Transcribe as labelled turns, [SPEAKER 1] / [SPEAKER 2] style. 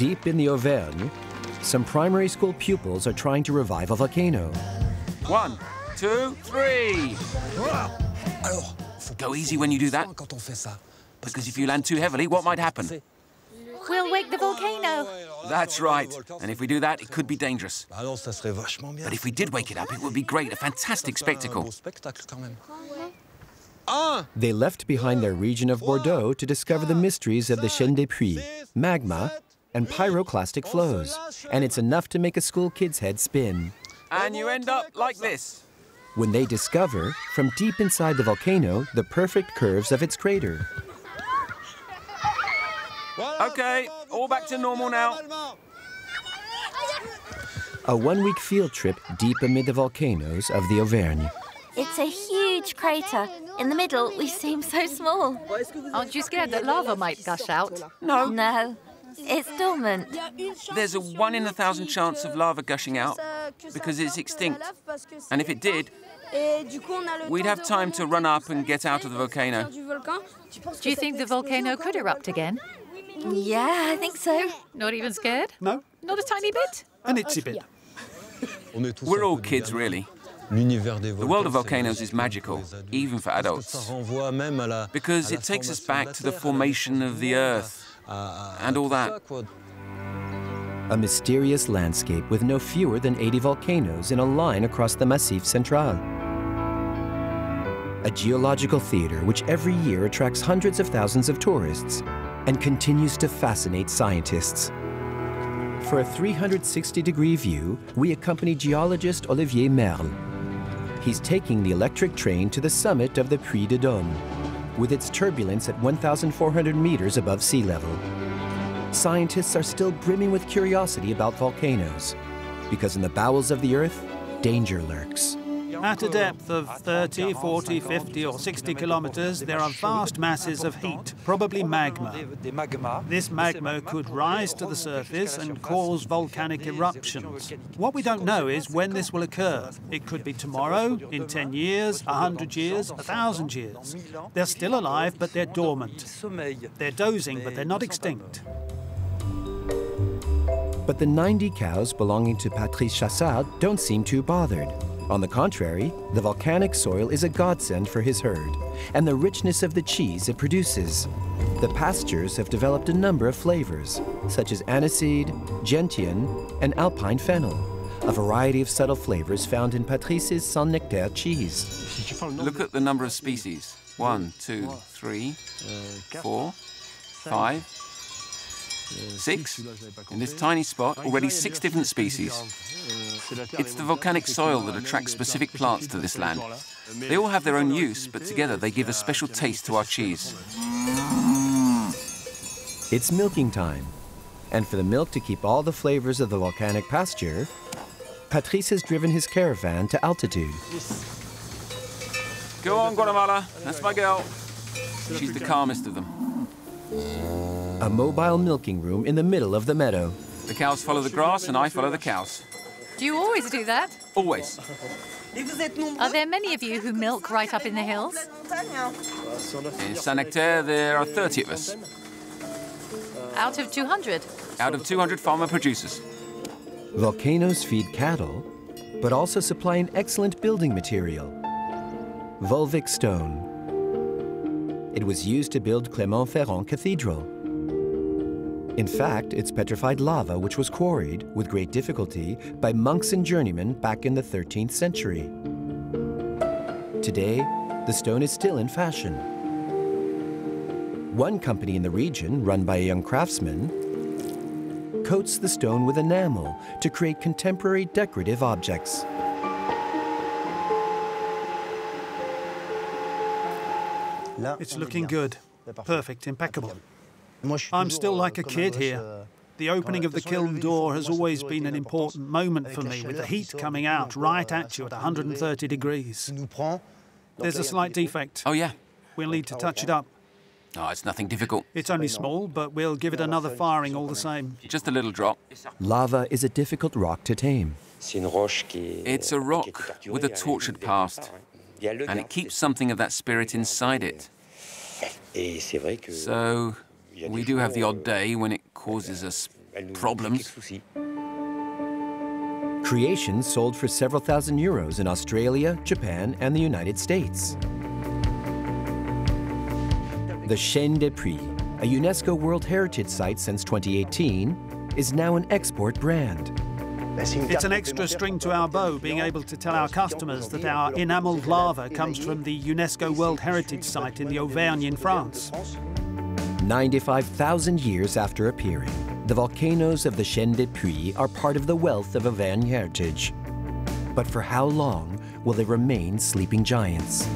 [SPEAKER 1] Deep in the Auvergne, some primary school pupils are trying to revive a volcano.
[SPEAKER 2] One, two, three. Go easy when you do that, because if you land too heavily, what might happen?
[SPEAKER 3] We'll wake the volcano.
[SPEAKER 2] That's right. And if we do that, it could be dangerous. But if we did wake it up, it would be great, a fantastic spectacle.
[SPEAKER 1] They left behind their region of Bordeaux to discover the mysteries of the Chaîne des Puys, magma, and pyroclastic flows. And it's enough to make a school kid's head spin.
[SPEAKER 2] And you end up like this.
[SPEAKER 1] When they discover, from deep inside the volcano, the perfect curves of its crater.
[SPEAKER 2] Okay, all back to normal now.
[SPEAKER 1] A one week field trip deep amid the volcanoes of the Auvergne.
[SPEAKER 3] It's a huge crater. In the middle, we seem so small.
[SPEAKER 4] Aren't you scared that lava might gush out?
[SPEAKER 2] No,
[SPEAKER 3] No, it's dormant.
[SPEAKER 2] there's a one in a thousand chance of lava gushing out because it's extinct. And if it did, we'd have time to run up and get out of the volcano.
[SPEAKER 4] Do you think the volcano could erupt again?
[SPEAKER 3] Yeah, I think so.
[SPEAKER 4] Not even scared?
[SPEAKER 5] No,
[SPEAKER 4] Not a tiny bit?
[SPEAKER 5] an itsy bit.
[SPEAKER 2] We're all kids, really.
[SPEAKER 6] The
[SPEAKER 2] world of volcanoes is magical, even for adults, because it takes us back to the formation of the Earth Uh, and all that.
[SPEAKER 1] A mysterious landscape with no fewer than 80 volcanoes in a line across the Massif Central. A geological theater which every year attracts hundreds of thousands of tourists and continues to fascinate scientists. For a 360 degree view, we accompany geologist Olivier Merle. He's taking the electric train to the summit of the Puy de Dôme, with its turbulence at 1,400 meters above sea level. Scientists are still brimming with curiosity about volcanoes, because in the bowels of the earth, danger lurks.
[SPEAKER 5] At a depth of 30, 40, 50, or 60 kilometers, there are vast masses of heat, probably magma. This magma could rise to the surface and cause volcanic eruptions. What we don't know is when this will occur. It could be tomorrow, in 10 years, 100 years, 1,000 years. They're still alive, but they're dormant. They're dozing, but they're not extinct.
[SPEAKER 1] But the 90 cows belonging to Patrice Chassard don't seem too bothered. On the contrary, the volcanic soil is a godsend for his herd, and the richness of the cheese it produces. The pastures have developed a number of flavors, such as aniseed, gentian, and alpine fennel, a variety of subtle flavors found in Patrice's Saint Nectaire cheese.
[SPEAKER 2] Look at the number of species. One, two, three, uh, four, five, six. In this tiny spot, already six different species. It's the volcanic soil that attracts specific plants to this land. They all have their own use, but together they give a special taste to our cheese.
[SPEAKER 1] It's milking time, and for the milk to keep all the flavors of the volcanic pasture, Patrice has driven his caravan to altitude.
[SPEAKER 2] Go on, Guatemala. That's my girl. She's the calmest of them.
[SPEAKER 1] A mobile milking room in the middle of the meadow.
[SPEAKER 2] The cows follow the grass and I follow the cows.
[SPEAKER 4] Do you always do that?
[SPEAKER 2] Always.
[SPEAKER 4] Are there many of you who milk right up in the hills?
[SPEAKER 2] In Saint Nectaire, there are 30 of us,
[SPEAKER 4] Out of 200?
[SPEAKER 2] out of 200 farmer producers.
[SPEAKER 1] Volcanoes feed cattle, but also supply an excellent building material Volvic stone. It was used to build Clermont-Ferrand Cathedral. In fact, it's petrified lava which was quarried, with great difficulty, by monks and journeymen back in the 13th century. Today, the stone is still in fashion. One company in the region, run by a young craftsman, coats the stone with enamel to create contemporary decorative objects.
[SPEAKER 5] It's looking good. Perfect, impeccable. I'm still like a kid here. The opening of the kiln door has always been an important moment for me, with the heat coming out right at you at 130 degrees. There's a slight defect.
[SPEAKER 2] Oh, yeah.
[SPEAKER 5] We'll need to touch it up.
[SPEAKER 2] Oh, it's nothing difficult.
[SPEAKER 5] It's only small, but we'll give it another firing all the same.
[SPEAKER 2] Just a little drop.
[SPEAKER 1] Lava is a difficult rock to tame.
[SPEAKER 2] It's a rock with a tortured past, and it keeps something of that spirit inside it. So, we do have the odd day when it causes us problems.
[SPEAKER 1] Creations sold for several thousand euros in Australia, Japan, and the United States. The Chaîne des Puys, a UNESCO World Heritage Site since 2018, is now an export brand.
[SPEAKER 5] It's an extra string to our bow being able to tell our customers that our enamelled lava comes from the UNESCO World Heritage Site in the Auvergne in France.
[SPEAKER 1] 95,000 years after appearing, the volcanoes of the Chaîne des Puys are part of the wealth of Auvergne heritage. But for how long will they remain sleeping giants?